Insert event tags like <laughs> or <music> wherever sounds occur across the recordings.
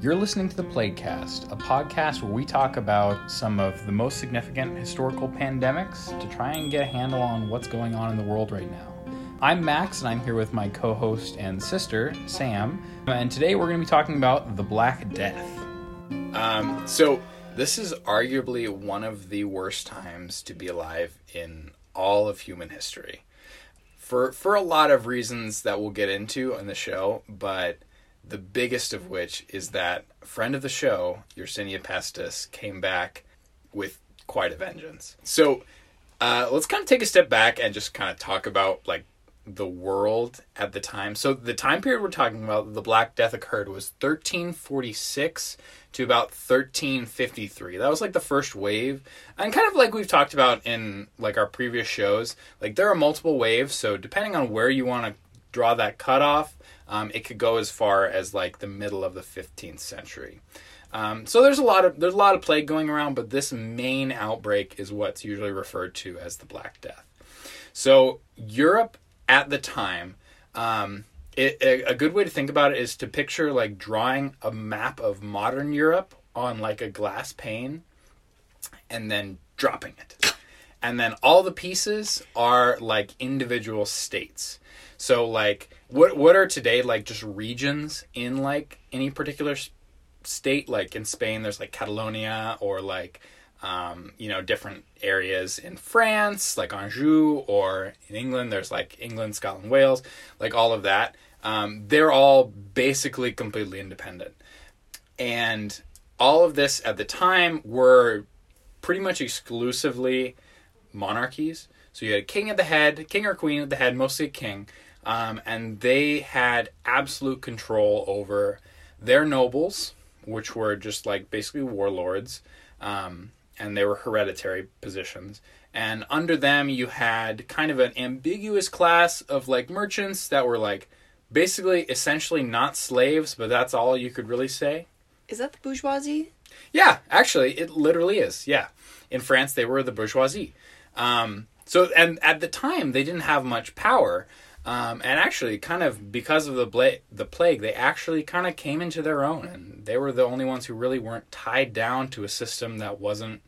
You're listening to the Plaguecast, a podcast where we talk about some of the most significant historical pandemics to try and get a handle on what's going on in the world right now. I'm Max, and I'm here with my co host and sister, Sam, and today we're going to be talking about the Black Death. Um, so, this is arguably one of the worst times to be alive in all of human history. For, for a lot of reasons that we'll get into on the show, but the biggest of which is that friend of the show, Yersinia Pestis, came back with quite a vengeance. So uh, let's kind of take a step back and just kind of talk about like the world at the time. So the time period we're talking about, the Black Death occurred was 1346 to about 1353. That was like the first wave. And kind of like we've talked about in like our previous shows, like there are multiple waves, so depending on where you want to draw that cutoff, um, it could go as far as like the middle of the 15th century. Um, so there's a lot of there's a lot of plague going around, but this main outbreak is what's usually referred to as the Black Death. So Europe at the time, um, it, a, a good way to think about it is to picture like drawing a map of modern Europe on like a glass pane, and then dropping it, and then all the pieces are like individual states. So like what what are today like just regions in like any particular state? Like in Spain there's like Catalonia or like um, you know different areas in France like Anjou or in England there's like England Scotland Wales like all of that. Um, they're all basically completely independent. And all of this at the time were pretty much exclusively monarchies. So you had a king at the head king or queen at the head mostly a king um, and they had absolute control over their nobles, which were just like basically warlords, um, and they were hereditary positions. And under them, you had kind of an ambiguous class of like merchants that were like basically essentially not slaves, but that's all you could really say. Is that the bourgeoisie? Yeah, actually, it literally is. Yeah. In France, they were the bourgeoisie. Um, so, and at the time, they didn't have much power. Um, and actually, kind of because of the bla- the plague, they actually kind of came into their own, and they were the only ones who really weren't tied down to a system that wasn't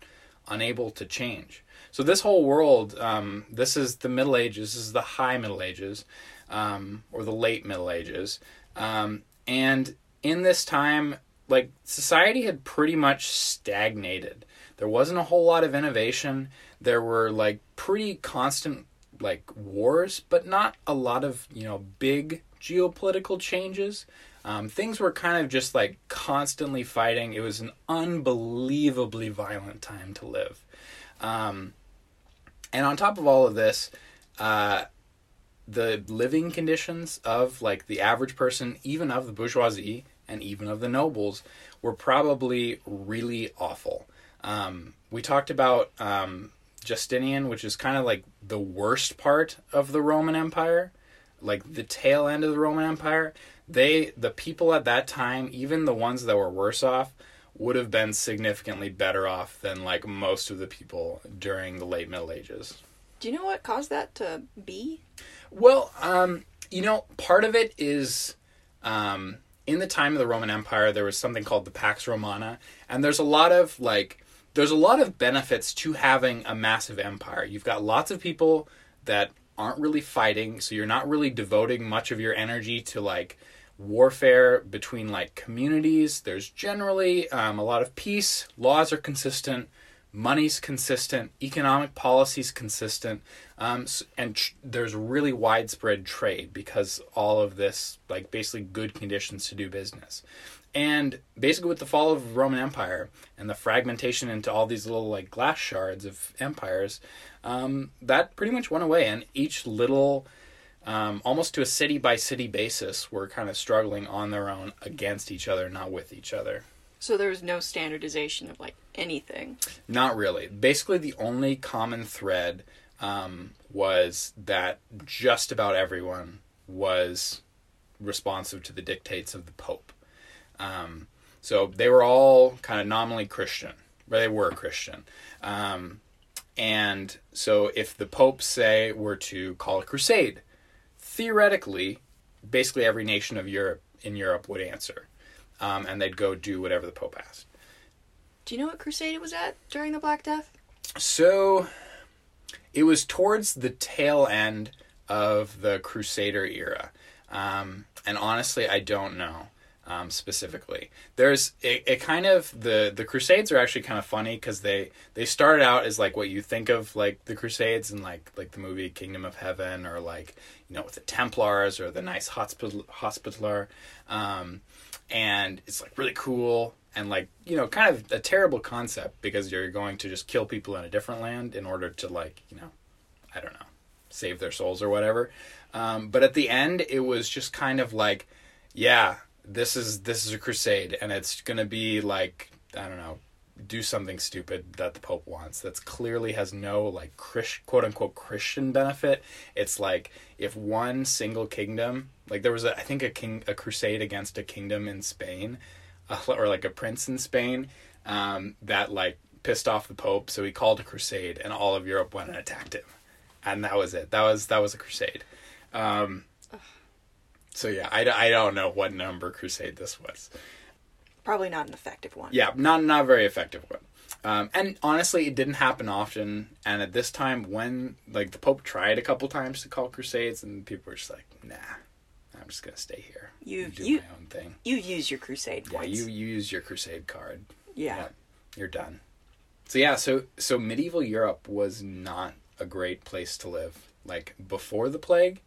unable to change. So this whole world, um, this is the Middle Ages, this is the High Middle Ages, um, or the Late Middle Ages, um, and in this time, like society had pretty much stagnated. There wasn't a whole lot of innovation. There were like pretty constant like wars, but not a lot of you know big geopolitical changes. Um, things were kind of just like constantly fighting. It was an unbelievably violent time to live. Um, and on top of all of this, uh, the living conditions of like the average person, even of the bourgeoisie and even of the nobles, were probably really awful. Um, we talked about um, Justinian, which is kind of like the worst part of the Roman Empire, like the tail end of the Roman Empire, they the people at that time, even the ones that were worse off, would have been significantly better off than like most of the people during the late Middle Ages. Do you know what caused that to be? Well, um, you know, part of it is um, in the time of the Roman Empire, there was something called the Pax Romana, and there's a lot of like there's a lot of benefits to having a massive empire. You've got lots of people that aren't really fighting, so you're not really devoting much of your energy to like warfare between like communities. There's generally um, a lot of peace. Laws are consistent. Money's consistent. Economic policy's consistent. Um, and tr- there's really widespread trade because all of this, like basically good conditions to do business. And basically, with the fall of Roman Empire and the fragmentation into all these little like glass shards of empires, um, that pretty much went away. And each little, um, almost to a city by city basis, were kind of struggling on their own against each other, not with each other. So there was no standardization of like anything. Not really. Basically, the only common thread um, was that just about everyone was responsive to the dictates of the Pope. Um, so they were all kind of nominally Christian, but they were Christian. Um, and so if the Pope, say, were to call a crusade, theoretically, basically every nation of Europe in Europe would answer. um, and they'd go do whatever the Pope asked. Do you know what crusade it was at during the Black Death? So it was towards the tail end of the Crusader era. Um, and honestly, I don't know um, specifically. There's it, it kind of the the Crusades are actually kind of funny because they they started out as like what you think of like the Crusades and like like the movie Kingdom of Heaven or like you know with the Templars or the nice Hospital Hospitaller, um, and it's like really cool and like you know kind of a terrible concept because you're going to just kill people in a different land in order to like you know I don't know save their souls or whatever. Um, but at the end, it was just kind of like, yeah, this is this is a crusade, and it's gonna be like I don't know, do something stupid that the Pope wants. That's clearly has no like Chris, quote unquote Christian benefit. It's like if one single kingdom, like there was a I think a king a crusade against a kingdom in Spain, uh, <laughs> or like a prince in Spain, um, that like pissed off the Pope, so he called a crusade, and all of Europe went and attacked him, and that was it. That was that was a crusade. Um, so yeah, I, I don't know what number crusade this was. Probably not an effective one. Yeah, not not a very effective one. Um, and honestly, it didn't happen often. And at this time, when like the Pope tried a couple times to call crusades, and people were just like, "Nah, I'm just gonna stay here. You- do you- my own thing." You use your crusade Yeah, points. you you use your crusade card. yeah. you're done. So yeah, so so medieval Europe was not a great place to live. Like before the plague,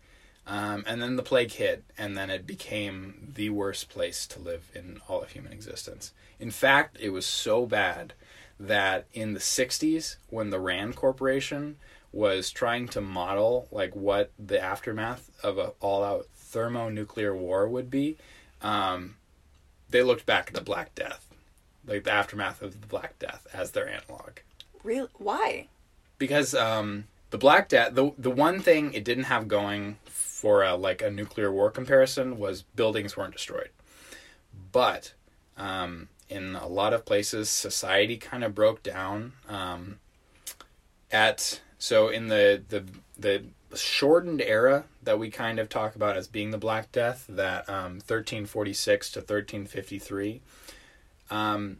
um, and then the plague hit, and then it became the worst place to live in all of human existence. In fact, it was so bad that in the '60s, when the Rand Corporation was trying to model like what the aftermath of a all-out thermonuclear war would be, um, they looked back at the Black Death, like the aftermath of the Black Death, as their analog Real? Why? because um, the Black Death, the the one thing it didn't have going for a, like a nuclear war comparison was buildings weren't destroyed, but um, in a lot of places, society kind of broke down. Um, at so in the the the shortened era that we kind of talk about as being the Black Death, that um, 1346 to 1353. Um,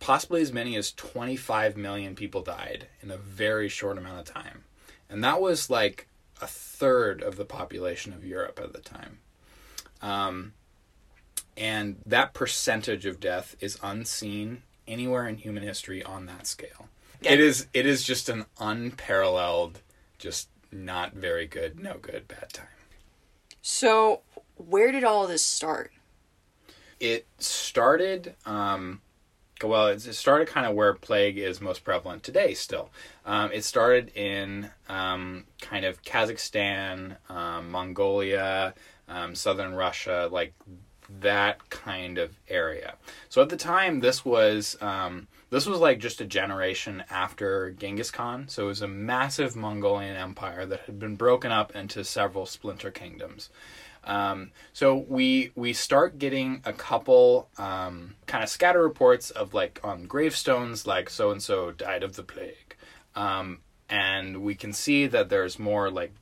possibly as many as 25 million people died in a very short amount of time. And that was like a third of the population of Europe at the time. Um, and that percentage of death is unseen anywhere in human history on that scale. Yeah. It is it is just an unparalleled, just not very good, no good, bad time. So, where did all this start? it started um, well it started kind of where plague is most prevalent today still. Um, it started in um, kind of kazakhstan um, mongolia um, southern russia like that kind of area. So at the time this was um, this was like just a generation after genghis khan. So it was a massive mongolian empire that had been broken up into several splinter kingdoms um, so we we start getting a couple um, kind of scatter reports of like on gravestones, like so and so died of the plague, um, and we can see that there's more like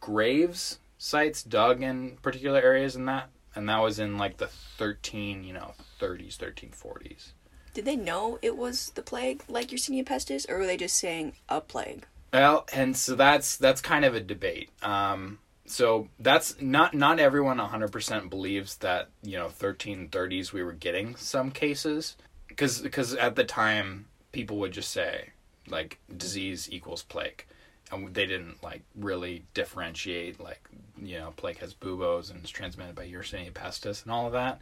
graves sites dug in particular areas in that, and that was in like the thirteen you know thirties, thirteen forties. Did they know it was the plague, like Yersinia pestis, or were they just saying a plague? Well, and so that's that's kind of a debate. Um, so that's not not everyone 100% believes that you know 1330s we were getting some cases because because at the time people would just say like disease equals plague. And they didn't like really differentiate like you know plague has buboes and it's transmitted by Yersinia pestis and all of that.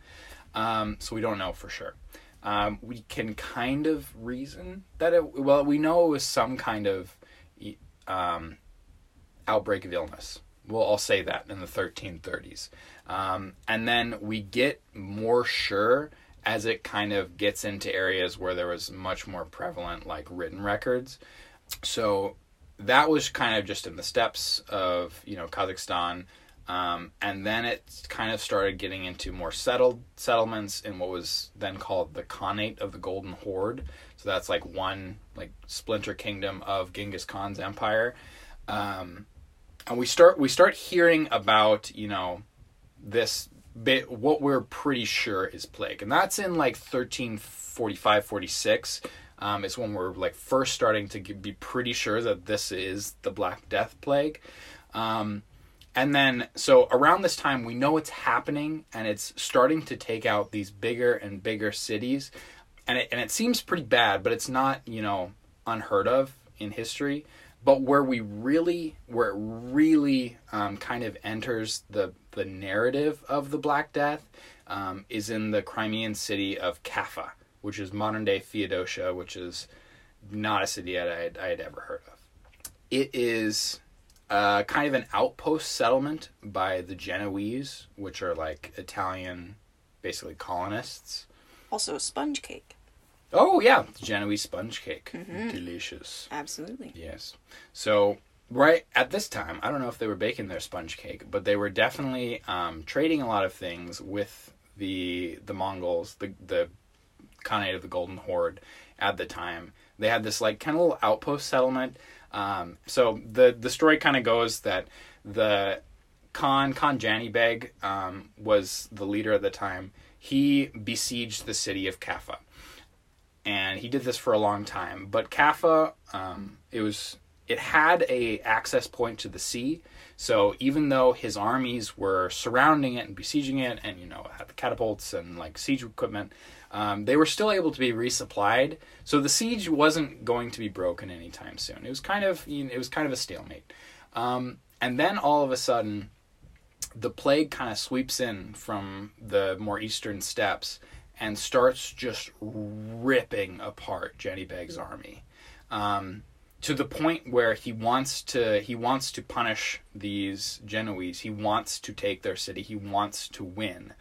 Um, so we don't know for sure. Um, we can kind of reason that it well we know it was some kind of um, outbreak of illness well, I'll say that in the 1330s. Um, and then we get more sure as it kind of gets into areas where there was much more prevalent, like written records. So that was kind of just in the steppes of, you know, Kazakhstan. Um, and then it kind of started getting into more settled settlements in what was then called the Khanate of the Golden Horde. So that's like one like splinter kingdom of Genghis Khan's empire. Um, and we start we start hearing about you know this ba- what we're pretty sure is plague, and that's in like 1345, 46. Um, is when we're like first starting to be pretty sure that this is the Black Death plague. Um, and then, so around this time, we know it's happening and it's starting to take out these bigger and bigger cities. And it, and it seems pretty bad, but it's not, you know, unheard of in history. But where we really, where it really um, kind of enters the, the narrative of the Black Death um, is in the Crimean city of Kaffa, which is modern day Theodosia, which is not a city that I had, I had ever heard of. It is uh, kind of an outpost settlement by the Genoese, which are like Italian, basically colonists. Also, a sponge cake. Oh yeah, Genoese sponge cake, delicious. Absolutely. Yes. So right at this time, I don't know if they were baking their sponge cake, but they were definitely um, trading a lot of things with the the Mongols, the the Khanate of the Golden Horde at the time. They had this like kind of little outpost settlement. Um, so the the story kind of goes that the Khan Khan Janibeg um, was the leader at the time. He besieged the city of Kaffa and he did this for a long time. But Kaffa, um, it was it had a access point to the sea. So even though his armies were surrounding it and besieging it, and you know had the catapults and like siege equipment, um, they were still able to be resupplied. So the siege wasn't going to be broken anytime soon. It was kind of you know, it was kind of a stalemate. Um, and then all of a sudden, the plague kind of sweeps in from the more eastern steppes and starts just ripping apart Janibeg's army. Um, to the point where he wants to he wants to punish these Genoese. He wants to take their city. He wants to win.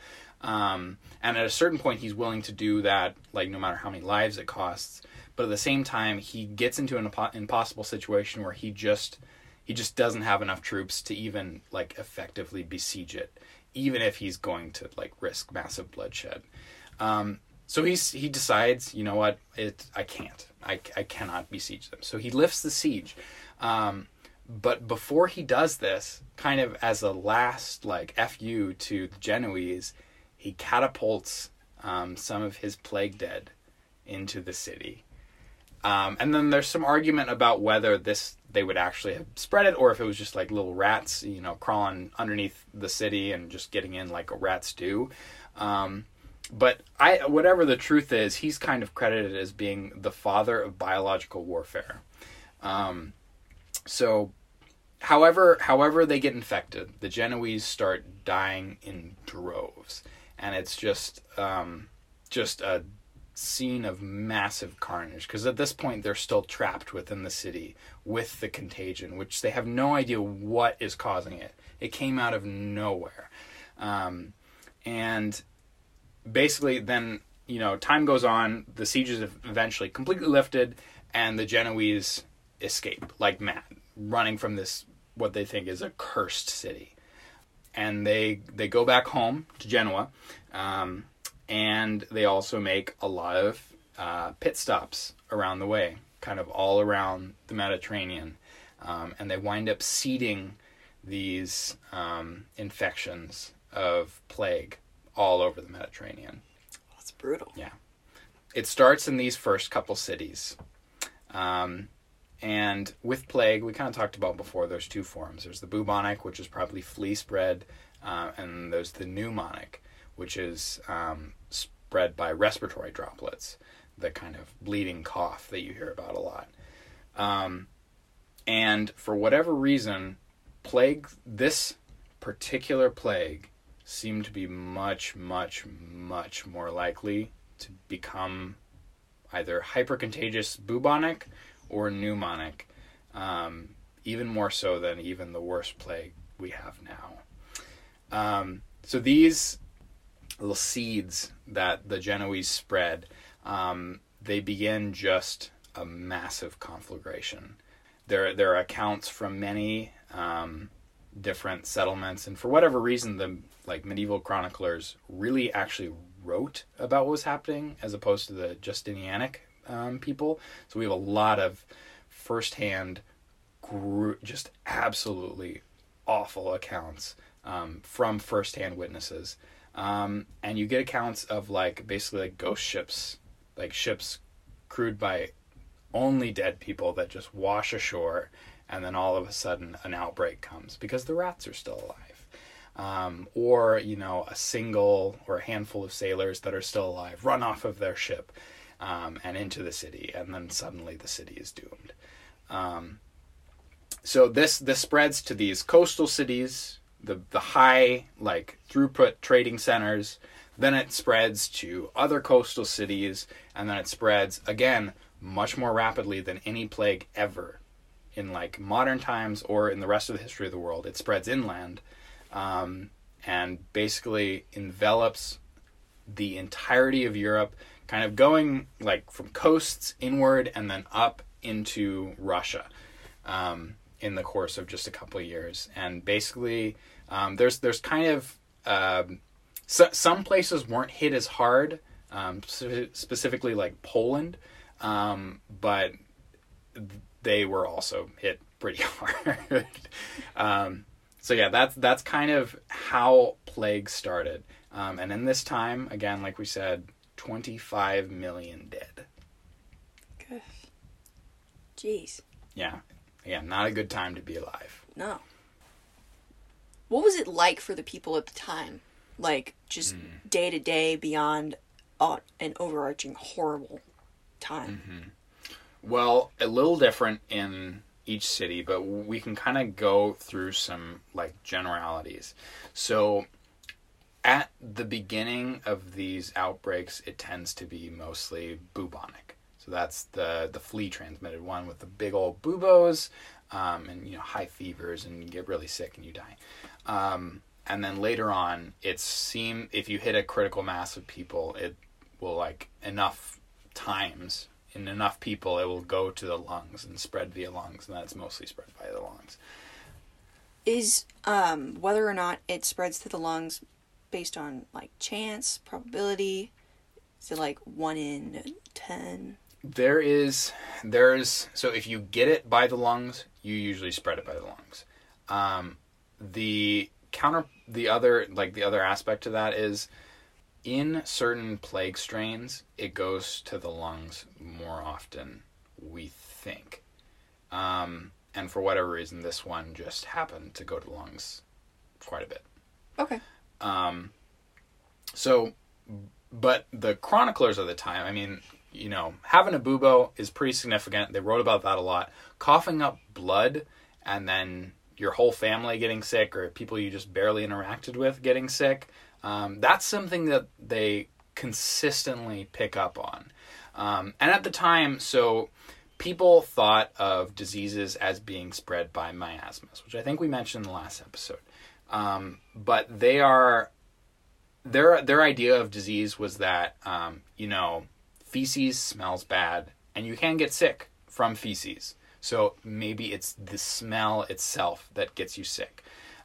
Um, and at a certain point, he's willing to do that, like no matter how many lives it costs. But at the same time, he gets into an impo- impossible situation where he just he just doesn't have enough troops to even like effectively besiege it, even if he's going to like risk massive bloodshed. Um, so he's he decides, you know what, it I can't, I, I cannot besiege them. So he lifts the siege, um, but before he does this, kind of as a last like fu to the Genoese, he catapults um, some of his plague dead into the city. Um, and then there's some argument about whether this they would actually have spread it or if it was just like little rats, you know, crawling underneath the city and just getting in like rats do. Um, but I, whatever the truth is, he's kind of credited as being the father of biological warfare. Um, so, however, however they get infected, the Genoese start dying in droves, and it's just, um, just a scene of massive carnage. Because at this point, they're still trapped within the city with the contagion, which they have no idea what is causing it. It came out of nowhere, um, and basically then you know time goes on the siege is eventually completely lifted and the genoese escape like mad running from this what they think is a cursed city. And they they go back home to genoa um, and they also make a lot of uh, pit stops around the way kind of all around the mediterranean um, and they wind up seeding these um, infections of plague all over the Mediterranean. That's brutal. Yeah. It starts in these first couple cities. Um, and with plague, we kind of talked about before, there's two forms. There's the bubonic, which is probably flea spread, uh, and there's the pneumonic, which is um, spread by respiratory droplets, the kind of bleeding cough that you hear about a lot. Um, and for whatever reason, plague, this particular plague, seem to be much, much, much more likely to become either hypercontagious bubonic or pneumonic, um, even more so than even the worst plague we have now. Um, so these little seeds that the Genoese spread, um, they begin just a massive conflagration. There, there are accounts from many um, different settlements, and for whatever reason, the like medieval chroniclers really actually wrote about what was happening as opposed to the Justinianic um, people. So we have a lot of firsthand, gr- just absolutely awful accounts um, from firsthand witnesses. Um, and you get accounts of like basically like ghost ships, like ships crewed by only dead people that just wash ashore, and then all of a sudden an outbreak comes because the rats are still alive. Um, or you know a single or a handful of sailors that are still alive run off of their ship um, and into the city, and then suddenly the city is doomed. Um, so this this spreads to these coastal cities, the the high like throughput trading centers. Then it spreads to other coastal cities, and then it spreads again much more rapidly than any plague ever in like modern times or in the rest of the history of the world. It spreads inland, um, and basically envelops the entirety of Europe, kind of going like from coasts inward and then up into Russia um, in the course of just a couple of years. And basically, um, there's there's kind of um, so, some places weren't hit as hard, um, specifically like Poland, um, but they were also hit pretty <laughs> hard. um, so yeah, that's that's kind of how plague started. Um, and in this time, again, like we said, 25 million dead. Good. Jeez. Yeah, yeah, not a good time to be alive. No. What was it like for the people at the time? Like just day to day beyond uh, an overarching horrible time. Well, a little different in each city, but we can kind of go through some like generalities. So, at the beginning of these outbreaks, it tends to be mostly bubonic. So that's the the flea transmitted one with the big old buboes, um, and you know high fevers, and you get really sick and you die. Um, and then later on, it's seem if you hit a critical mass of people, it will like enough times in enough people, it will go to the lungs and spread via lungs, and that's mostly spread by the lungs. Is um whether or not it spreads to the lungs based on like chance, probability? Is it like one in ten? There is, there's so if you get it by the lungs, you usually spread it by the lungs. Um, the counter, the other like the other aspect to that is in certain plague strains, it goes to the lungs more often, we think. Um, and for whatever reason, this one just happened to go to the lungs quite a bit. Okay. Um, so, but the chroniclers of the time, I mean, you know, having a bubo is pretty significant. They wrote about that a lot. Coughing up blood and then your whole family getting sick or people you just barely interacted with getting sick, um, that's something that they consistently pick up on. Um, and at the time, so people thought of diseases as being spread by miasmas, which I think we mentioned in the last episode. Um, but they are their their idea of disease was that um, you know feces smells bad and you can get sick from feces. So maybe it's the smell itself that gets you sick.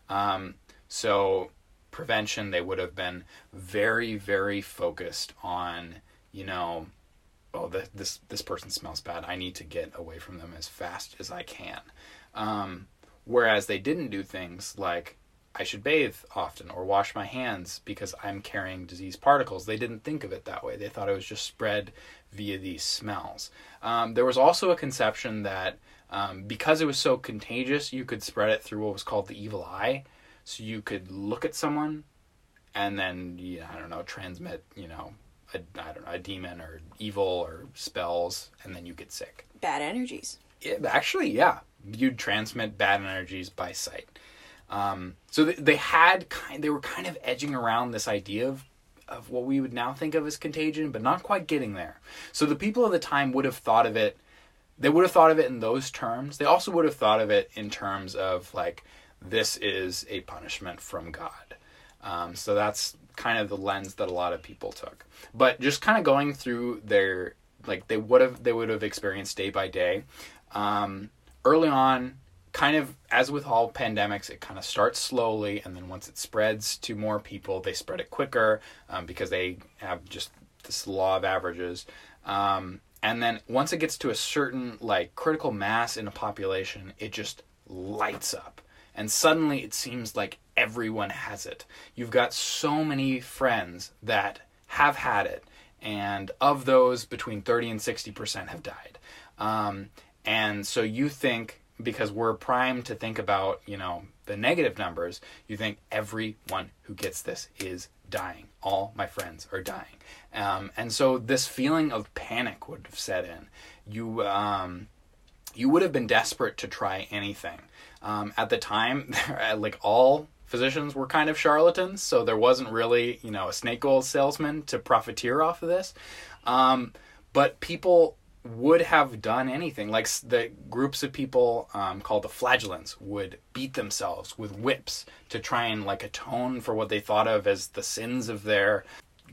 Um, so prevention, they would have been very very focused on you know oh the, this this person smells bad. I need to get away from them as fast as I can. Um, whereas they didn't do things like I should bathe often or wash my hands because I'm carrying disease particles. They didn't think of it that way. They thought it was just spread via these smells. Um, there was also a conception that um, because it was so contagious, you could spread it through what was called the evil eye. So you could look at someone and then, yeah, I don't know, transmit, you know, a, I don't know, a demon or evil or spells, and then you get sick. Bad energies. It, actually, yeah, you'd transmit bad energies by sight. Um, so they, they had kind, they were kind of edging around this idea of of what we would now think of as contagion, but not quite getting there. So the people of the time would have thought of it. They would have thought of it in those terms. They also would have thought of it in terms of like this is a punishment from God. Um, so that's kind of the lens that a lot of people took. But just kind of going through their like they would have they would have experienced day by day. Um, early on, kind of as with all pandemics, it kind of starts slowly, and then once it spreads to more people, they spread it quicker um, because they have just this law of averages. Um, and then once it gets to a certain like critical mass in a population, it just lights up, and suddenly it seems like everyone has it. You've got so many friends that have had it, and of those, between 30 and 60% have died. Um, and so you think, because we're primed to think about, you know, the negative numbers, you think everyone who gets this is dying. All my friends are dying. Um, and so this feeling of panic would have set in. You, um, you would have been desperate to try anything. Um, at the time, <laughs> like all physicians were kind of charlatans, so there wasn't really, you know, a snake oil salesman to profiteer off of this. Um, but people would have done anything. Like the groups of people um, called the flagellants would beat themselves with whips to try and like atone for what they thought of as the sins of their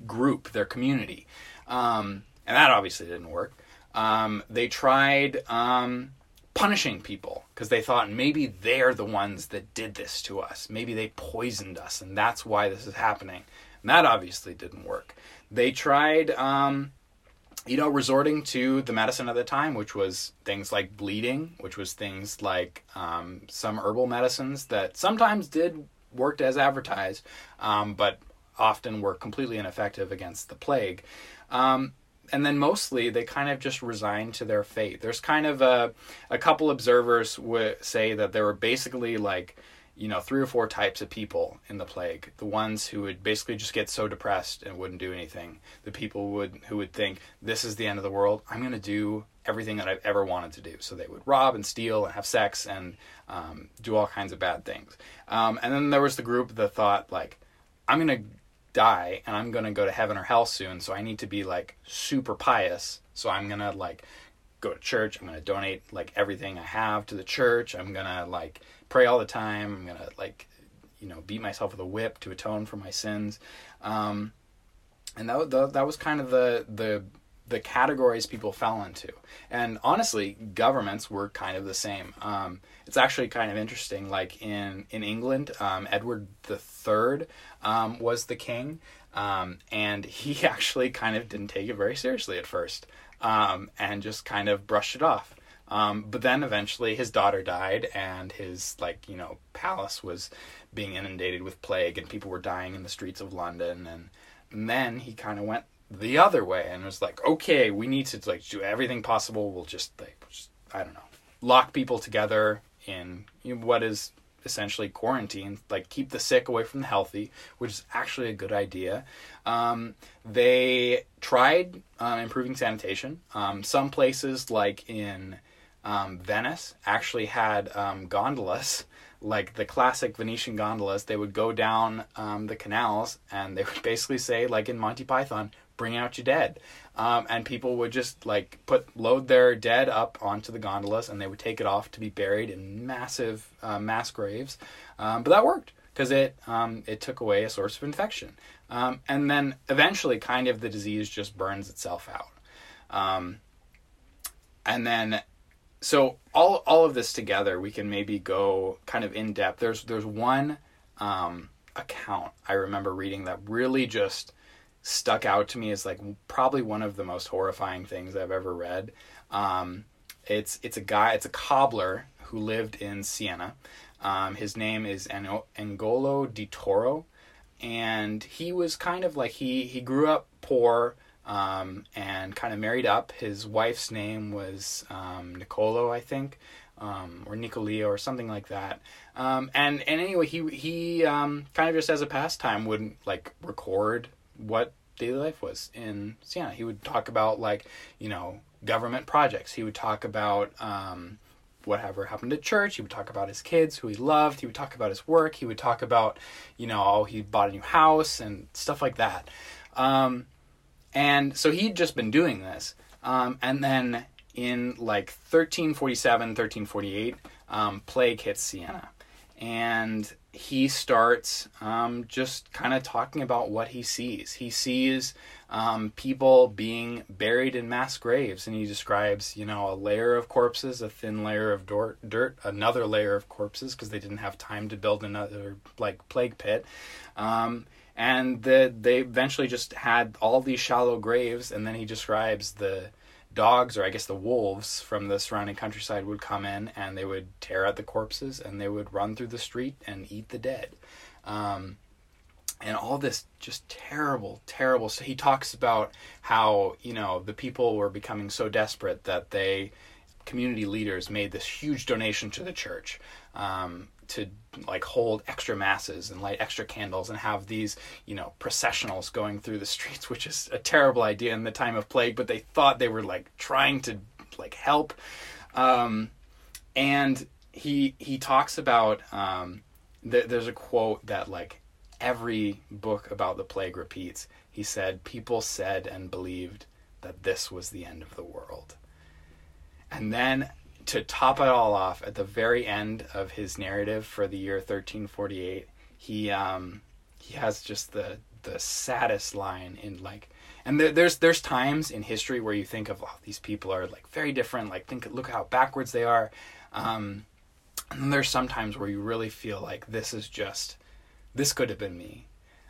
group, their community. Um, and that obviously didn't work. Um, they tried um, punishing people because they thought maybe they're the ones that did this to us. Maybe they poisoned us, and that's why this is happening. And that obviously didn't work. They tried, um, you know, resorting to the medicine of the time, which was things like bleeding, which was things like um, some herbal medicines that sometimes did worked as advertised, um, but often were completely ineffective against the plague. And then mostly they kind of just resigned to their fate. There's kind of a, a couple observers would say that there were basically like, you know, three or four types of people in the plague. The ones who would basically just get so depressed and wouldn't do anything. The people would who would think this is the end of the world. I'm going to do everything that I've ever wanted to do. So they would rob and steal and have sex and um, do all kinds of bad things. Um, and then there was the group that thought like, I'm going to die and I'm going to go to heaven or hell soon, so I need to be like super pious. So I'm going to like go to church, I'm going to donate like everything I have to the church. I'm going to like pray all the time. I'm going to like you know, beat myself with a whip to atone for my sins. Um, and that, that that was kind of the the the categories people fell into. And honestly, governments were kind of the same. Um, it's actually kind of interesting. Like in in England, um, Edward the Third um, was the king, um, and he <laughs> actually kind of didn't take it very seriously at first, um, and just kind of brushed it off. Um, but then eventually his daughter died, and his like you know palace was being inundated with plague, and people were dying in the streets of London, and, and then he kind of went the other way and was like, okay, we need to like do everything possible. We'll just like, just, I don't know, lock people together in what is essentially quarantine, like keep the sick away from the healthy, which is actually a good idea. Um, they tried uh, improving sanitation. Um, some places, like in um, Venice, actually had um, gondolas, like the classic Venetian gondolas. They would go down um, the canals and they would basically say, like in Monty Python, bring out your dead. Um, and people would just like put load their dead up onto the gondolas and they would take it off to be buried in massive uh, mass graves. Um, but that worked because it um, it took away a source of infection. Um, and then eventually, kind of the disease just burns itself out. Um, and then, so all all of this together, we can maybe go kind of in depth. There's there's one um, account I remember reading that really just stuck out to me as like probably one of the most horrifying things I've ever read. Um, it's it's a guy, it's a cobbler who lived in Siena. Um, his name is Angolo di Toro, and he was kind of like he he grew up poor um, and kind of married up. His wife's name was um, Nicolo, I think. Um, or Nicolia or something like that. Um, and and anyway, he he um, kind of just as a pastime would like record what daily life was in Siena. He would talk about like you know government projects. He would talk about um, whatever happened at church. He would talk about his kids, who he loved. He would talk about his work. He would talk about you know oh he bought a new house and stuff like that. Um, and so he'd just been doing this. Um, and then in like 1347, 1348, um, plague hits Siena. And he starts um, just kind of talking about what he sees. He sees um, people being buried in mass graves, and he describes, you know, a layer of corpses, a thin layer of dirt, dirt another layer of corpses because they didn't have time to build another like plague pit. Um, and the, they eventually just had all these shallow graves, and then he describes the dogs, or I guess the wolves from the surrounding countryside, would come in and they would tear at the corpses and they would run through the street and eat the dead. Um, and all this just terrible, terrible. So he talks about how you know the people were becoming so desperate that they, community leaders, made this huge donation to the church. Um, to like hold extra masses and light extra candles and have these you know processionals going through the streets <laughs> which is a terrible idea in the time of plague but they thought they were like trying to like help. Um, and he he talks about um, th- there's a quote that like every book about the plague repeats. He said people said and believed that this was the end of the world. And then to top it all off, at the very end of his narrative for the year 1348, he um, he has just the the saddest line in like, and there, there's there's times in history where you think of oh, these people are like very different, like think look how backwards they are, um, and there's some times where you really feel like this is just this could have been me,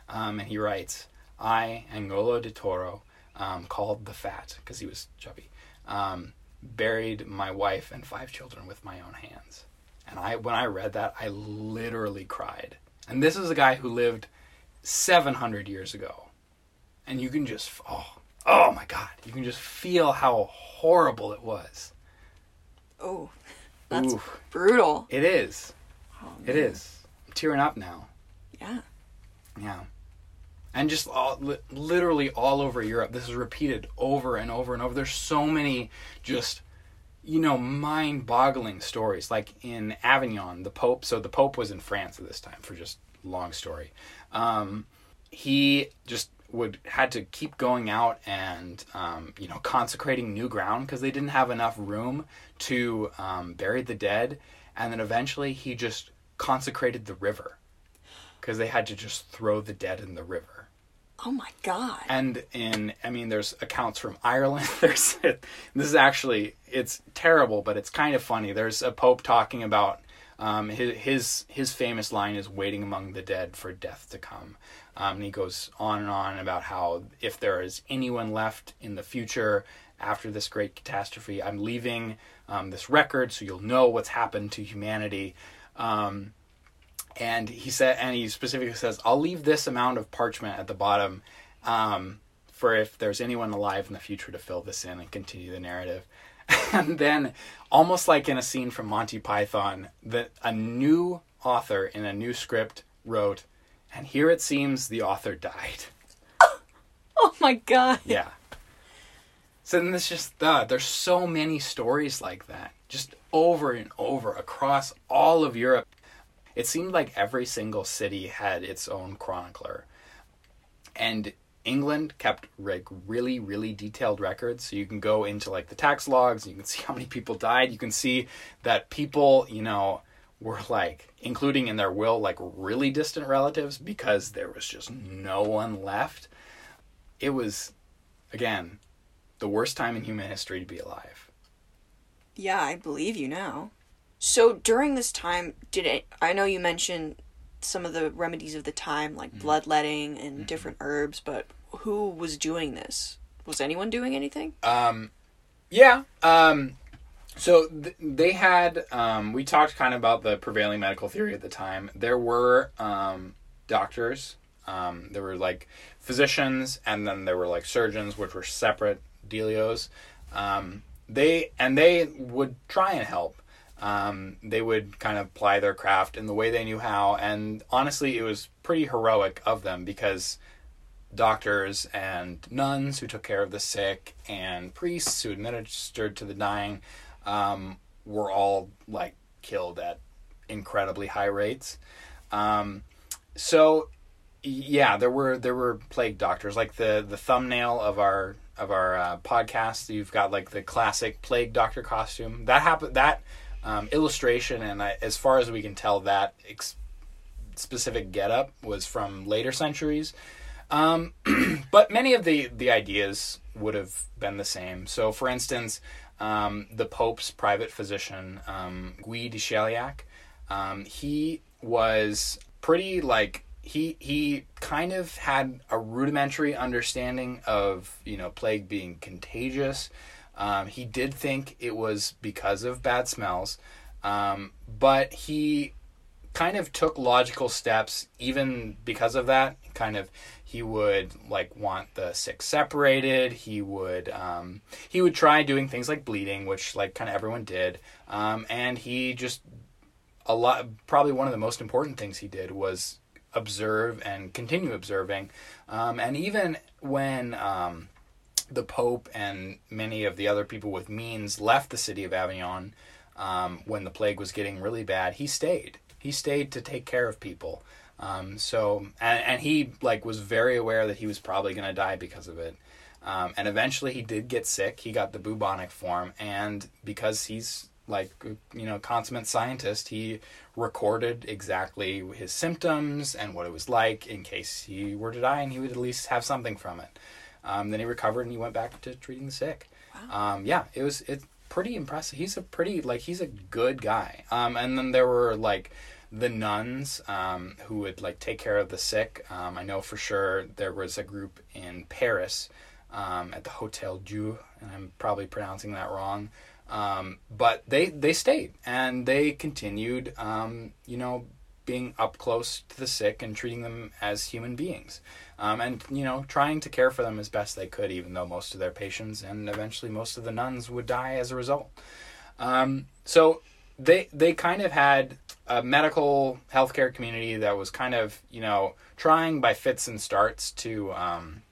um, and he writes, I Angolo de Toro, um, called the Fat because he was chubby. Um, buried my wife and five children with my own hands. And I when I read that, I literally cried. And this is a guy who lived 700 years ago. And you can just oh, oh my god, you can just feel how horrible it was. Oh. That's Ooh. brutal. It is. Oh, It is. I'm tearing up now. Yeah. Yeah. And just all, li- literally all over Europe. This is repeated over and over and over. There's so many just, you know, mind boggling stories. Like in Avignon, the Pope, so the Pope was in France at this time, for just long story. Um, he just would had to keep going out and um, you know consecrating new ground because they didn't have enough room to um, bury the dead and then eventually he just consecrated the river because they had to just throw the dead in the river Oh my god. and in i mean there's accounts from ireland. <laughs> There's this is actually it's terrible but it's kind of funny. There's a pope talking about um, his, his his famous line is waiting among the dead for death to come. Um, and he goes on and on about how if there is anyone left in the future after this great catastrophe i'm leaving um, this record so you'll know what's happened to humanity. Um, and he said and he specifically says i'll leave this amount of parchment at the bottom um, for if there's anyone alive in the future to fill this in and continue the narrative. <laughs> And then almost like in a scene from monty python that a new author in a new script wrote and here it seems the author died. <laughs> Oh my god. yeah. So then there's just uh, there's so many stories like that just over and over across all of europe it seemed like every single city had its own chronicler. And england kept like really really detailed records. So you can go into like the tax logs you can see how many people died. You can see that people you know were like including in their will like really distant relatives because there was just no one left. It was again the worst time in human history to be alive. Yeah, I believe you now. So during this time, did it? I know you mentioned some of the remedies of the time, like bloodletting and different herbs, but who was doing this? Was anyone doing anything? Um, yeah. Um, so th- they had. Um, we talked kind of about the prevailing medical theory at the time. There were um, doctors. Um, there were like physicians, and then there were like surgeons, which were separate dealios. Um, they and they would try and help. Um, they would kind of ply their craft in the way they knew how, and honestly, it was pretty heroic of them because doctors and nuns who took care of the sick and priests who administered to the dying um, were all like killed at incredibly high rates. Um, so yeah, there were there were plague doctors like the the thumbnail of our of our uh, podcast. You've got like the classic plague doctor costume that happened that um, illustration and I, as far as we can tell that ex- specific getup was from later centuries. Um, <clears throat> but many of the, the ideas would have been the same. So, for instance, um, the Pope's private physician, um, Guy de Chauliac, um, he was pretty like he he kind of had a rudimentary understanding of you know plague being contagious. Um, he did think it was because of bad smells, um, but he kind of took logical steps even because of that. Kind of, he would like want the sick separated. He would um, he would try doing things like bleeding, which like kind of everyone did, um, and he just a lot. Probably one of the most important things he did was observe and continue observing, um, and even when um, the Pope and many of the other people with means left the city of Avignon um, when the plague was getting really bad, he stayed. He stayed to take care of people. Um, so and, and he like was very aware that he was probably going to die because of it. Um, and eventually he did get sick. He got the bubonic form, and because he's like you know consummate scientist, he recorded exactly his symptoms and what it was like in case he were to die, and he would at least have something from it. Um, then he recovered and he went back to treating the sick. Wow. Um, yeah, it was it's pretty impressive. He's a pretty like he's a good guy. Um, and then there were like the nuns um, who would like take care of the sick. Um, I know for sure there was a group in Paris um, at the Hotel Dieu, and I'm probably pronouncing that wrong. Um, but they they stayed and they continued, um, you know, being up close to the sick and treating them as human beings, um, and you know, trying to care for them as best they could, even though most of their patients and eventually most of the nuns would die as a result. Um, so they they kind of had a medical healthcare community that was kind of you know trying by fits and starts to um,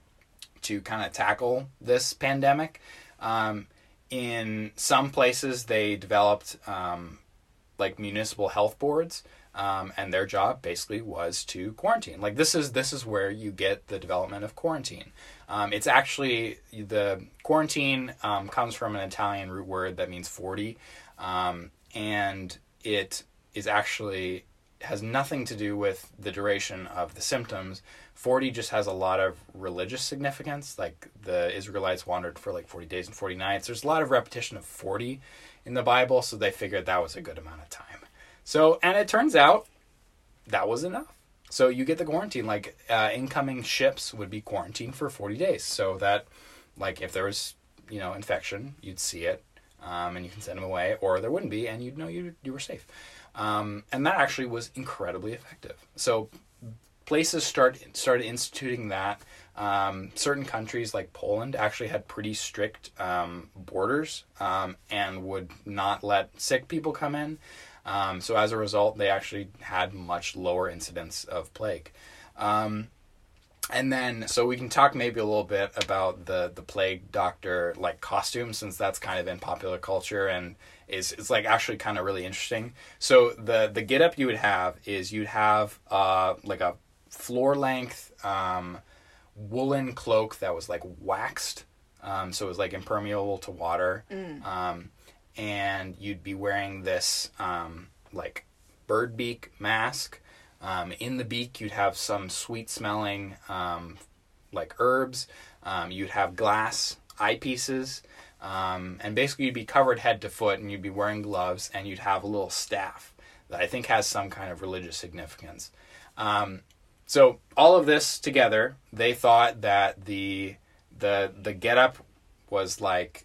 to kind of tackle this pandemic. Um, in some places, they developed um, like municipal health boards, um, and their job basically was to quarantine. Like this is this is where you get the development of quarantine. Um, it's actually the quarantine um, comes from an Italian root word that means forty, um, and it is actually has nothing to do with the duration of the symptoms. 40 just has a lot of religious significance. Like the Israelites wandered for like 40 days and 40 nights. There's a lot of repetition of 40 in the Bible, so they figured that was a good amount of time. So, and it turns out that was enough. So you get the quarantine. Like uh, incoming ships would be quarantined for 40 days, so that like if there was you know infection, you'd see it, um, and you can send them away, or there wouldn't be, and you'd know you you were safe. Um, and that actually was incredibly effective. So places start started instituting that. Um, certain countries like Poland actually had pretty strict um, borders um, and would not let sick people come in. Um, so as a result, they actually had much lower incidence of plague. Um, and then, so we can talk maybe a little bit about the the plague doctor like costume, since that's kind of in popular culture and is is like actually kind of really interesting. So the the get up you would have is you'd have uh like a floor length um, woolen cloak that was like waxed, um, so it was like impermeable to water, um, and you'd be wearing this um, like bird beak mask. Um, in the beak, you'd have some sweet smelling um, like herbs. Um, you'd have glass eyepieces. Um, and basically, you'd be covered head to foot and you'd be wearing gloves and you'd have a little staff that I think has some kind of religious significance. Um, so, all of this together, they thought that the the the getup was like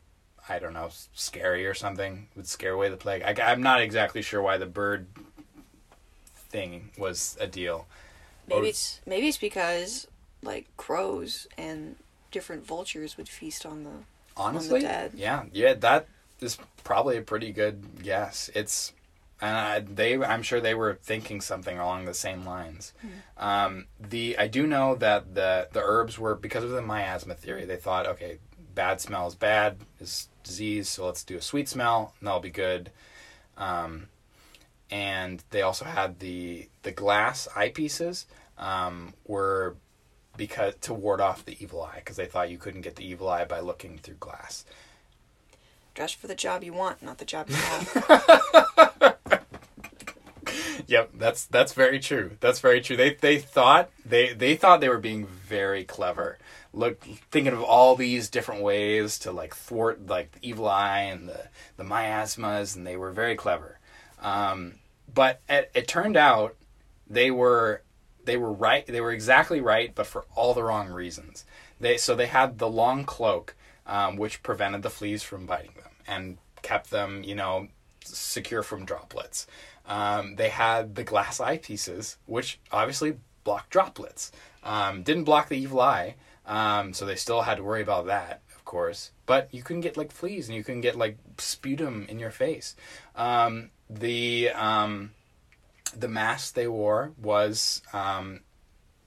I don't know, scary or something, would scare away the plague. I, I'm not exactly sure why the bird thing was a deal. Maybe Or- it's maybe it's because like crows and different vultures would feast on the Honestly, dead. yeah, yeah, that is probably a pretty good guess. It's, and I, they, I'm sure they were thinking something along the same lines. Um, the I do know that the the herbs were because of the miasma theory. They thought, okay, bad smell is bad, is disease, so let's do a sweet smell, and that'll be good. Um, and they also had the the glass eyepieces um, were because to ward off the evil eye because they thought you couldn't get the evil eye by looking through glass. dress for the job you want, not the job you have. <laughs> Yep, that's that's very true. That's very true. They they thought they they thought they were being very clever. Look, thinking of all these different ways to like thwart like the evil eye and the the miasmas, and they were very clever. Um, but it, it turned out they were they were right. They were exactly right, but for all the wrong reasons. They so they had the long cloak um, which prevented the fleas from biting them and kept them, you know, secure from droplets. Um, they had the glass eyepieces, which obviously blocked droplets. Um, didn't block the evil eye, um, so they still had to worry about that, of course. But you couldn't get like fleas, and you couldn't get like sputum in your face. Um, the um, the mask they wore was um,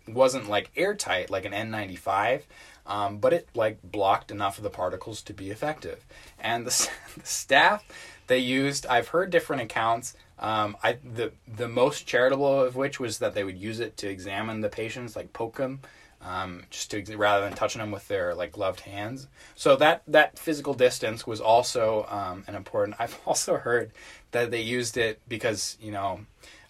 wasn't like airtight like an N95, um, but it like blocked enough of the particles to be effective. And the, <laughs> the staff they used, I've heard different accounts. Um, I the the most charitable of which was that they would use it to examine the patients, like poke them, um, just to rather than touching them with their like gloved hands. So that that physical distance was also um, an important. <laughs> I've also heard that they used it because you know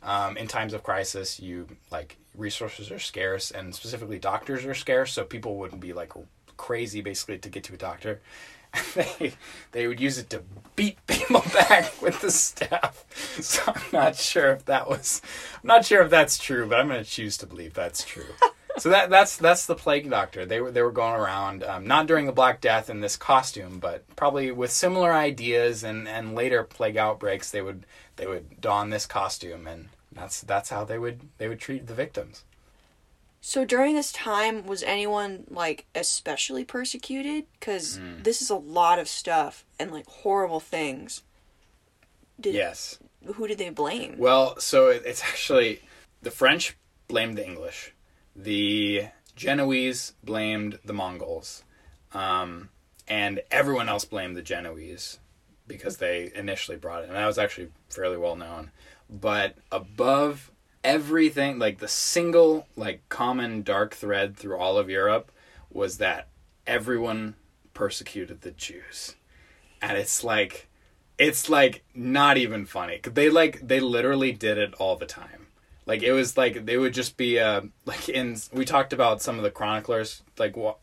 um, in times of crisis, you like resources are scarce, and specifically doctors are scarce, so people wouldn't be like crazy basically to get to a doctor. <laughs> they they would use it to beat people <laughs> back with the staff. So I'm not sure if that was I'm not sure if that's true, but I'm to choose to believe that's true. So that that's that's the plague doctor. They were they were going around um, not during the Black Death in this costume, but probably with similar ideas and and later plague outbreaks. They would they would don this costume, and that's that's how they would they would treat the victims. So during this time, was anyone like especially persecuted? Because Hmm. this is a lot of stuff and like horrible things. Did, Yes. Who did they blame? Well, so it- it's actually the French blamed the English, the Genoese blamed the Mongols, um, and everyone else blamed the Genoese because they initially brought it, and that was actually fairly well known. But above everything, like the single like common dark thread through all of Europe was that everyone persecuted the Jews, and it's like it's like not even funny. They like they literally did it all the time. Like it was like they would just be uh like in we talked about some of the chroniclers like what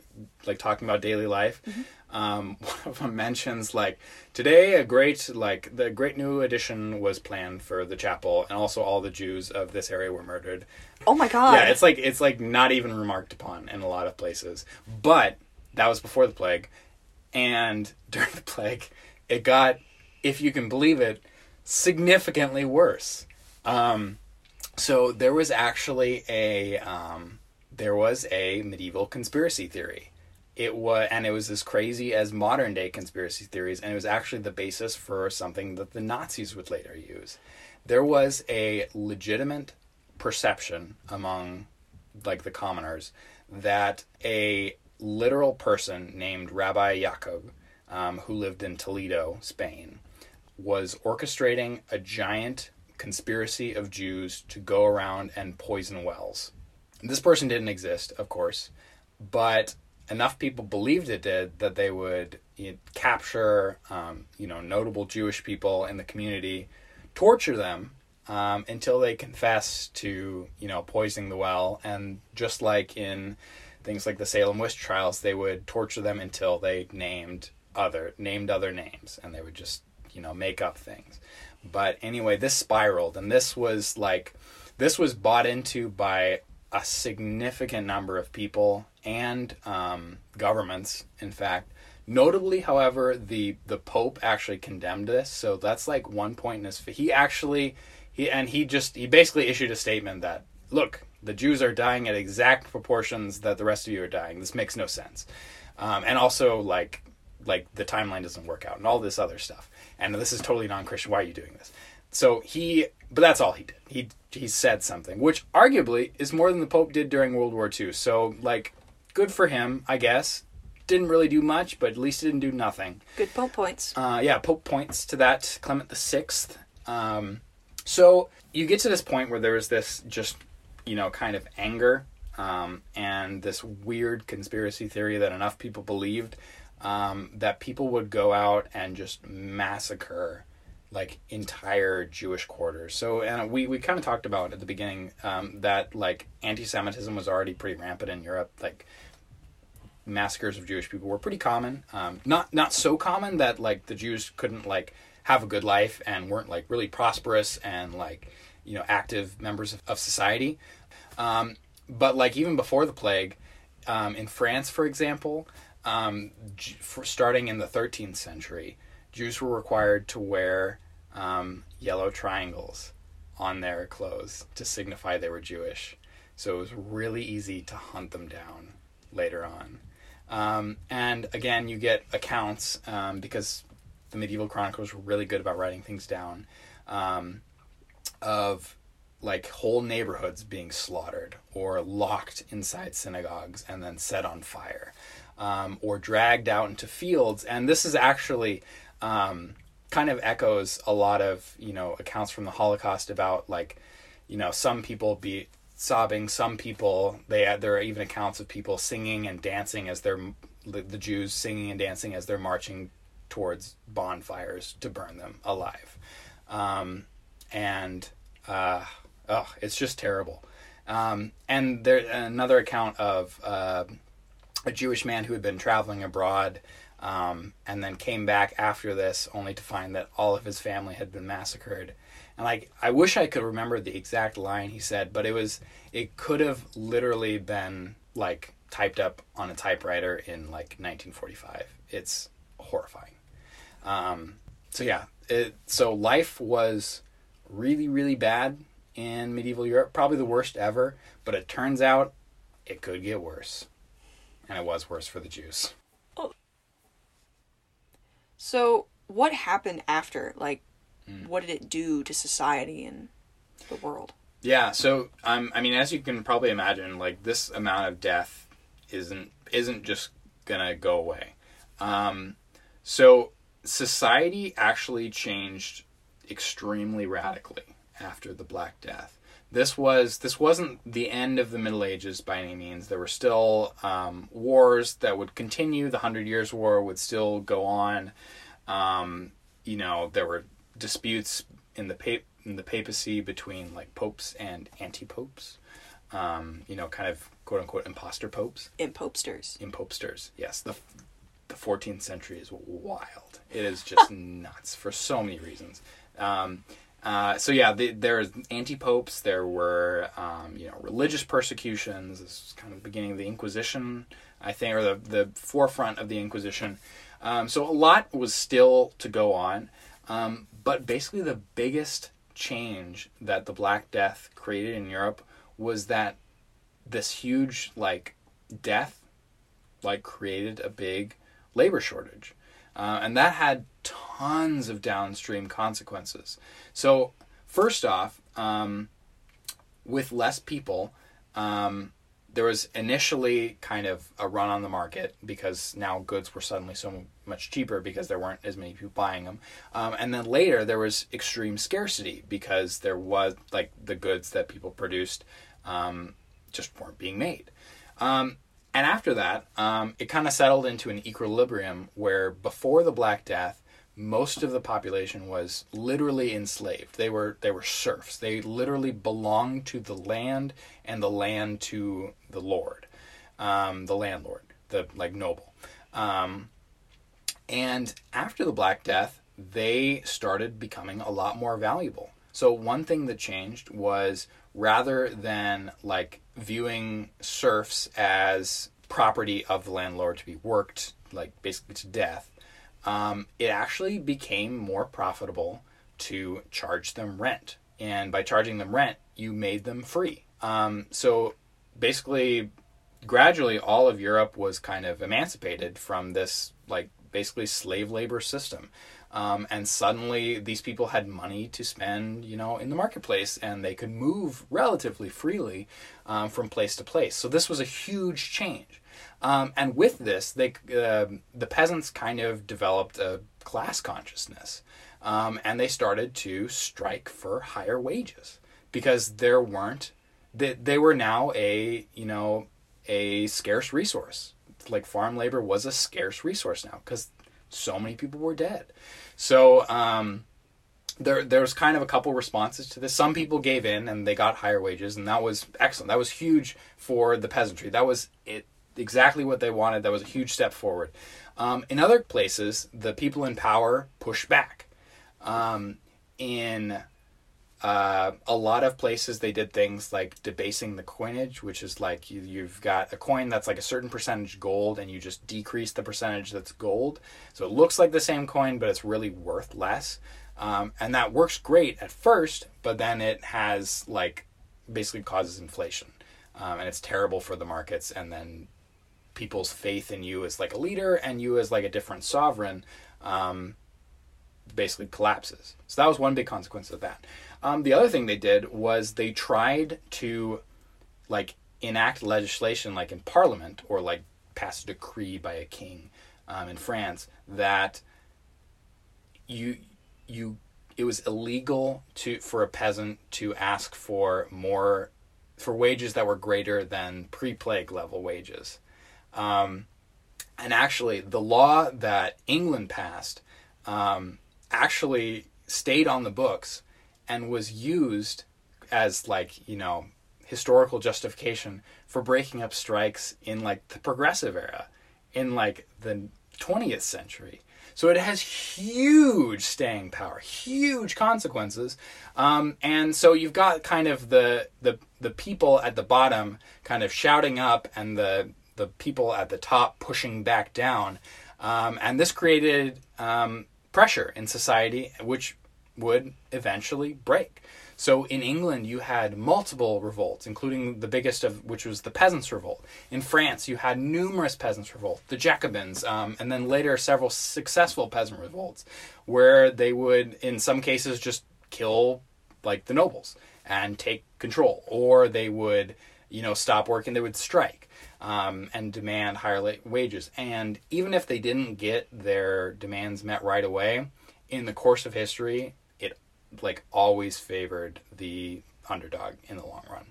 like talking about daily life. Um, <laughs> one of them mentions like today a great like the great new addition was planned for the chapel and also all the Jews of this area were murdered. oh my god! Yeah, it's like it's like not even remarked upon in a lot of places. But that was before the plague, and <laughs> during the plague, it got, if you can believe it, significantly worse. Um, so there was actually a um, there was a medieval conspiracy theory. It was and it was as crazy as modern day conspiracy theories, and it was actually the basis for something that the Nazis would later use. There was a legitimate perception among like the commoners that a literal person named Rabbi Jacob, um, who lived in Toledo, Spain, was orchestrating a giant conspiracy of Jews to go around and poison wells. This person didn't exist, of course, but enough people believed it did that they would capture, um, you know, notable Jewish people in the community, torture them um, until they confess to, you know, poisoning the well, and just like in things like the Salem witch trials, they would torture them until they named other named other names, and they would just, you know, make up things. But anyway, this spiraled, and this was like, this was bought into by a significant number of people and um, governments, in fact. Notably, however, the the Pope actually condemned this. So that's like one point in his. He actually he and he just he basically issued a statement that look, the Jews are dying at exact proportions that the rest of you are dying. This makes no sense, um, and also like like the timeline doesn't work out and all this other stuff. And this is totally non-Christian. Why are you doing this? So he, but that's all he did. He he said something, which arguably is more than the Pope did during World War II. So like, good for him, I guess. Didn't really do much, but at least he didn't do nothing. Good Pope points. Uh, yeah, Pope points to that Clement the Sixth. Um, so you get to this point where there is this just you know kind of anger um, and this weird conspiracy theory that enough people believed um, that people would go out and just massacre like entire Jewish quarters. So and we we kind of talked about at the beginning um, that like anti-Semitism was already pretty rampant in Europe. Like massacres of Jewish people were pretty common. Um, not not so common that like the Jews couldn't like have a good life and weren't like really prosperous and like you know active members of, of society. Um, but like even before the plague, um, in France, for example, um, starting in the 13th century, Jews were required to wear um, yellow triangles on their clothes to signify they were Jewish. So it was really easy to hunt them down later on. Um, and again, you get accounts um, because the medieval chroniclers were really good about writing things down um, of like whole neighborhoods being slaughtered or locked inside synagogues and then set on fire um, or dragged out into fields. And this is actually um, kind of echoes a lot of you know accounts from the Holocaust about like you know some people be sobbing, some people they there are even accounts of people singing and dancing as they're the, Jews singing and dancing as they're marching towards bonfires to burn them alive, um, and uh, oh, it's just terrible. Um, and there another account of uh, a Jewish man who had been traveling abroad um, and then came back after this only to find that all of his family had been massacred. And like, I wish I could remember the exact line he said, but it was, it could have literally been like typed up on a typewriter in like 1945. It's horrifying. Um, so yeah, it, so life was really, really bad in medieval Europe, probably the worst ever, but it turns out it could get worse. And it was worse for the Jews. So, what happened after? Like, Hmm. what did it do to society and the world? Yeah, so um, I mean, as you can probably imagine, like this amount of death isn't isn't just gonna go away. Um, so society actually changed extremely radically after the Black Death. This was this wasn't the end of the Middle Ages by any means. There were still um, wars that would continue. The Hundred Years' War would still go on. Um, you know, there were disputes in the pa- in the papacy between like popes and anti-popes. Um, you know, kind of quote unquote imposter popes, In Popesters. impopesters. Yes, the the 14th century is wild. It is just <laughs> nuts for so many reasons. Um, uh, so yeah, the, there's anti-popes. There were um, you know religious persecutions. This was kind of the beginning of the Inquisition, I think, or the the forefront of the Inquisition. Um, so a lot was still to go on, um, but basically the biggest change that the Black Death created in Europe was that this huge like death like created a big labor shortage uh, and that had tons of downstream consequences so first off um, with less people um, there was initially kind of a run on the market because now goods were suddenly so much cheaper because there weren't as many people buying them um, and then later there was extreme scarcity because there was like the goods that people produced um, just weren't being made. Um, and after that, um, it kind of settled into an equilibrium where before the Black Death, most of the population was literally enslaved. They were they were serfs. They literally belonged to the land and the land to the lord, um, the landlord, the like noble. Um, and after the Black Death, they started becoming a lot more valuable. So one thing that changed was rather than like viewing serfs as property of the landlord to be worked like basically to death, um, it actually became more profitable to charge them rent. And by charging them rent, you made them free. Um, so basically, gradually, all of Europe was kind of emancipated from this like basically slave labor system. Um, and suddenly these people had money to spend, you know, in the marketplace, and they could move relatively freely um, from place to place. So this was a huge change. Um, and with this, they uh, the peasants kind of developed a class consciousness, um, and they started to strike for higher wages because there weren't they, they were now a you know a scarce resource. Like farm labor was a scarce resource now because so many people were dead. So um, there there was kind of a couple responses to this. Some people gave in and they got higher wages, and that was excellent. That was huge for the peasantry. That was it exactly what they wanted. That was a huge step forward. Um, in other places, the people in power pushed back. Um, in Uh, a lot of places they did things like debasing the coinage, which is like you, you've got a coin that's like a certain percentage gold, and you just decrease the percentage that's gold, so it looks like the same coin, but it's really worth less. Um, and that works great at first, but then it has like basically causes inflation, um, and it's terrible for the markets. And then people's faith in you as like a leader and you as like a different sovereign um, basically collapses. So that was one big consequence of that. Um, the other thing they did was they tried to like enact legislation like in parliament or like pass a decree by a king um, in France that you you it was illegal to for a peasant to ask for more for wages that were greater than pre-plague level wages. Um, and actually, the law that England passed um, actually stayed on the books and was used as like you know historical justification for breaking up strikes in like the progressive era in like the 20th century. So it has huge staying power huge consequences. Um, and so you've got kind of the, the the people at the bottom kind of shouting up and the the people at the top pushing back down um, and this created um, pressure in society which would eventually break. So in England, you had multiple revolts, including the biggest of which was the Peasants' Revolt. In France, you had numerous peasants' revolts, the Jacobins, um, and then later several successful peasant revolts, where they would, in some cases, just kill like the nobles and take control, or they would, you know, stop working. They would strike. Um, and demand higher wages. And even if they didn't get their demands met right away, in the course of history, it like always favored the underdog in the long run.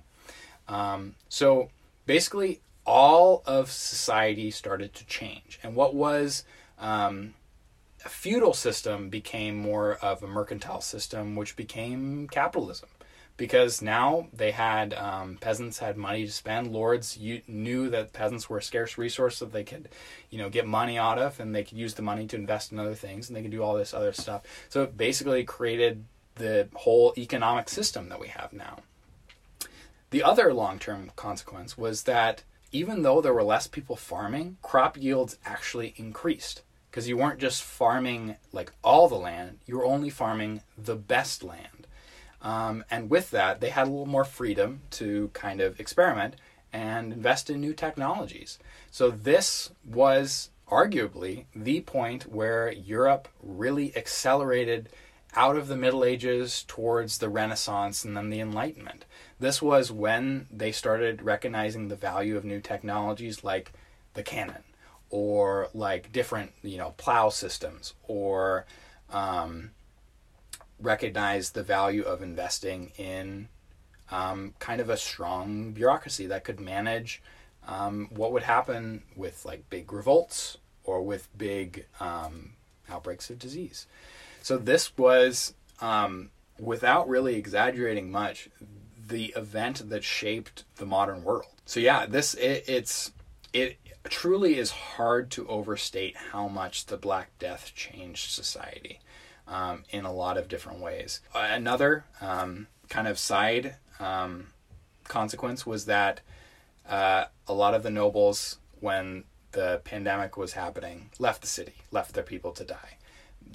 Um, so basically, all of society started to change, and what was um, a feudal system became more of a mercantile system, which became capitalism. Because now they had um, peasants had money to spend. Lords knew that peasants were a scarce resource that they could, you know, get money out of, and they could use the money to invest in other things, and they could do all this other stuff. So it basically created the whole economic system that we have now. The other long term consequence was that even though there were less people farming, crop yields actually increased because you weren't just farming like all the land, you were only farming the best land. Um, and with that, they had a little more freedom to kind of experiment and invest in new technologies. So, this was arguably the point where Europe really accelerated out of the Middle Ages towards the Renaissance and then the Enlightenment. This was when they started recognizing the value of new technologies like the cannon or like different, you know, plow systems or um, recognize the value of investing in um, kind of a strong bureaucracy that could manage um, what would happen with like big revolts or with big um, outbreaks of disease. So this was, um, without really exaggerating much, the event that shaped the modern world. So yeah, this it, it's it truly is hard to overstate how much the Black Death changed society um, in a lot of different ways. Another um, kind of side um, consequence was that uh, a lot of the nobles, when the pandemic was happening, left the city, left their people to die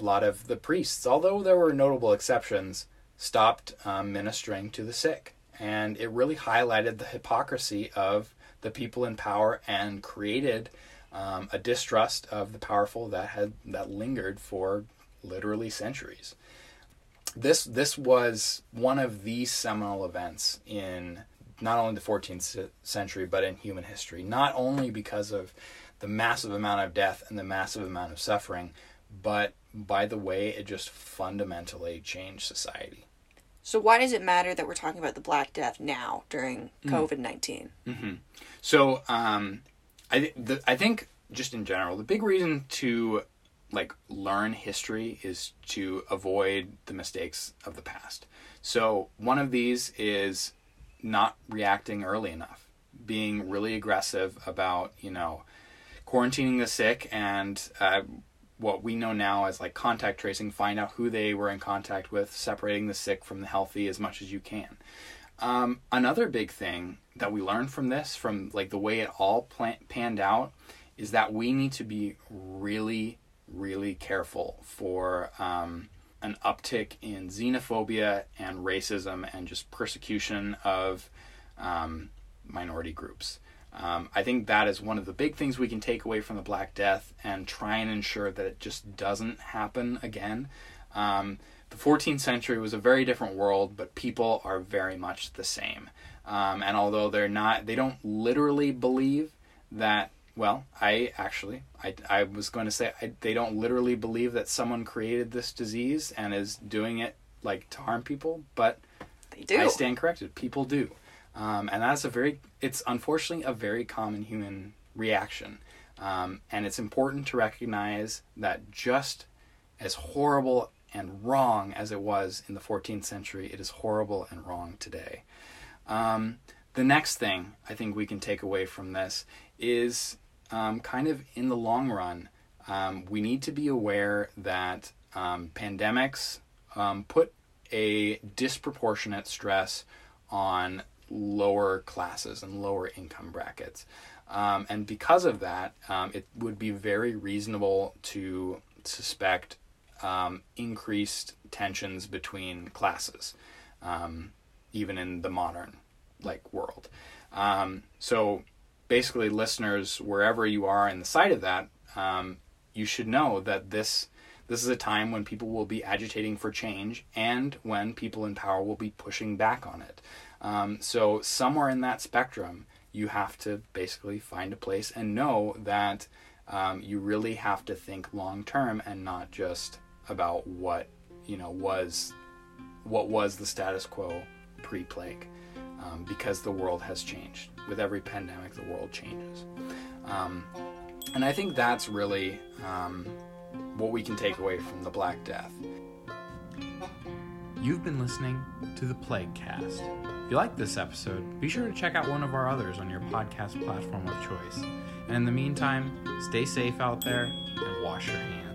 a lot of the priests, although there were notable exceptions, stopped um, ministering to the sick. And it really highlighted the hypocrisy of the people in power and created um, a distrust of the powerful that had that lingered for literally centuries. This this was one of the seminal events in not only the 14th century but in human history. Not only because of the massive amount of death and the massive amount of suffering, but by the way, it just fundamentally changed society. So why does it matter that we're talking about the Black Death now during mm. COVID 19 mm-hmm. So um, I the, I think just in general, the big reason to like learn history is to avoid the mistakes of the past. So one of these is not reacting early enough, being really aggressive about you know quarantining the sick and uh, what we know now as like contact tracing, find out who they were in contact with, separating the sick from the healthy as much as you can. Um, another big thing that we learned from this, from like the way it all plan- panned out, is that we need to be really, really careful for um, an uptick in xenophobia and racism and just persecution of um, minority groups. Um, I think that is one of the big things we can take away from the Black Death and try and ensure that it just doesn't happen again. Um, the 14th century was a very different world, but people are very much the same. Um, and although they're not, they don't literally believe that. Well, I actually, I, I was going to say I, they don't literally believe that someone created this disease and is doing it like to harm people, but They do. I stand corrected. People do. Um, and that's a very, it's unfortunately a very common human reaction. Um, and it's important to recognize that just as horrible and wrong as it was in the 14th century, it is horrible and wrong today. Um, the next thing I think we can take away from this is um, kind of in the long run, um, we need to be aware that um, pandemics um, put a disproportionate stress on lower classes and lower income brackets. Um, and because of that, um, it would be very reasonable to suspect increased tensions between classes, even in the modern like world. So basically, listeners, wherever you are in the sight of that, um, you should know that this this is a time when people will be agitating for change and when people in power will be pushing back on it. Um, so somewhere in that spectrum, you have to basically find a place and know that um, you really have to think long term and not just about what you know was what was the status quo pre-plague, um, because the world has changed. With every pandemic, the world changes, um, and I think that's really um, what we can take away from the Black Death. You've been listening to the Plaguecast. If you like this episode, be sure to check out one of our others on your podcast platform of choice. And in the meantime, stay safe out there and wash your hands.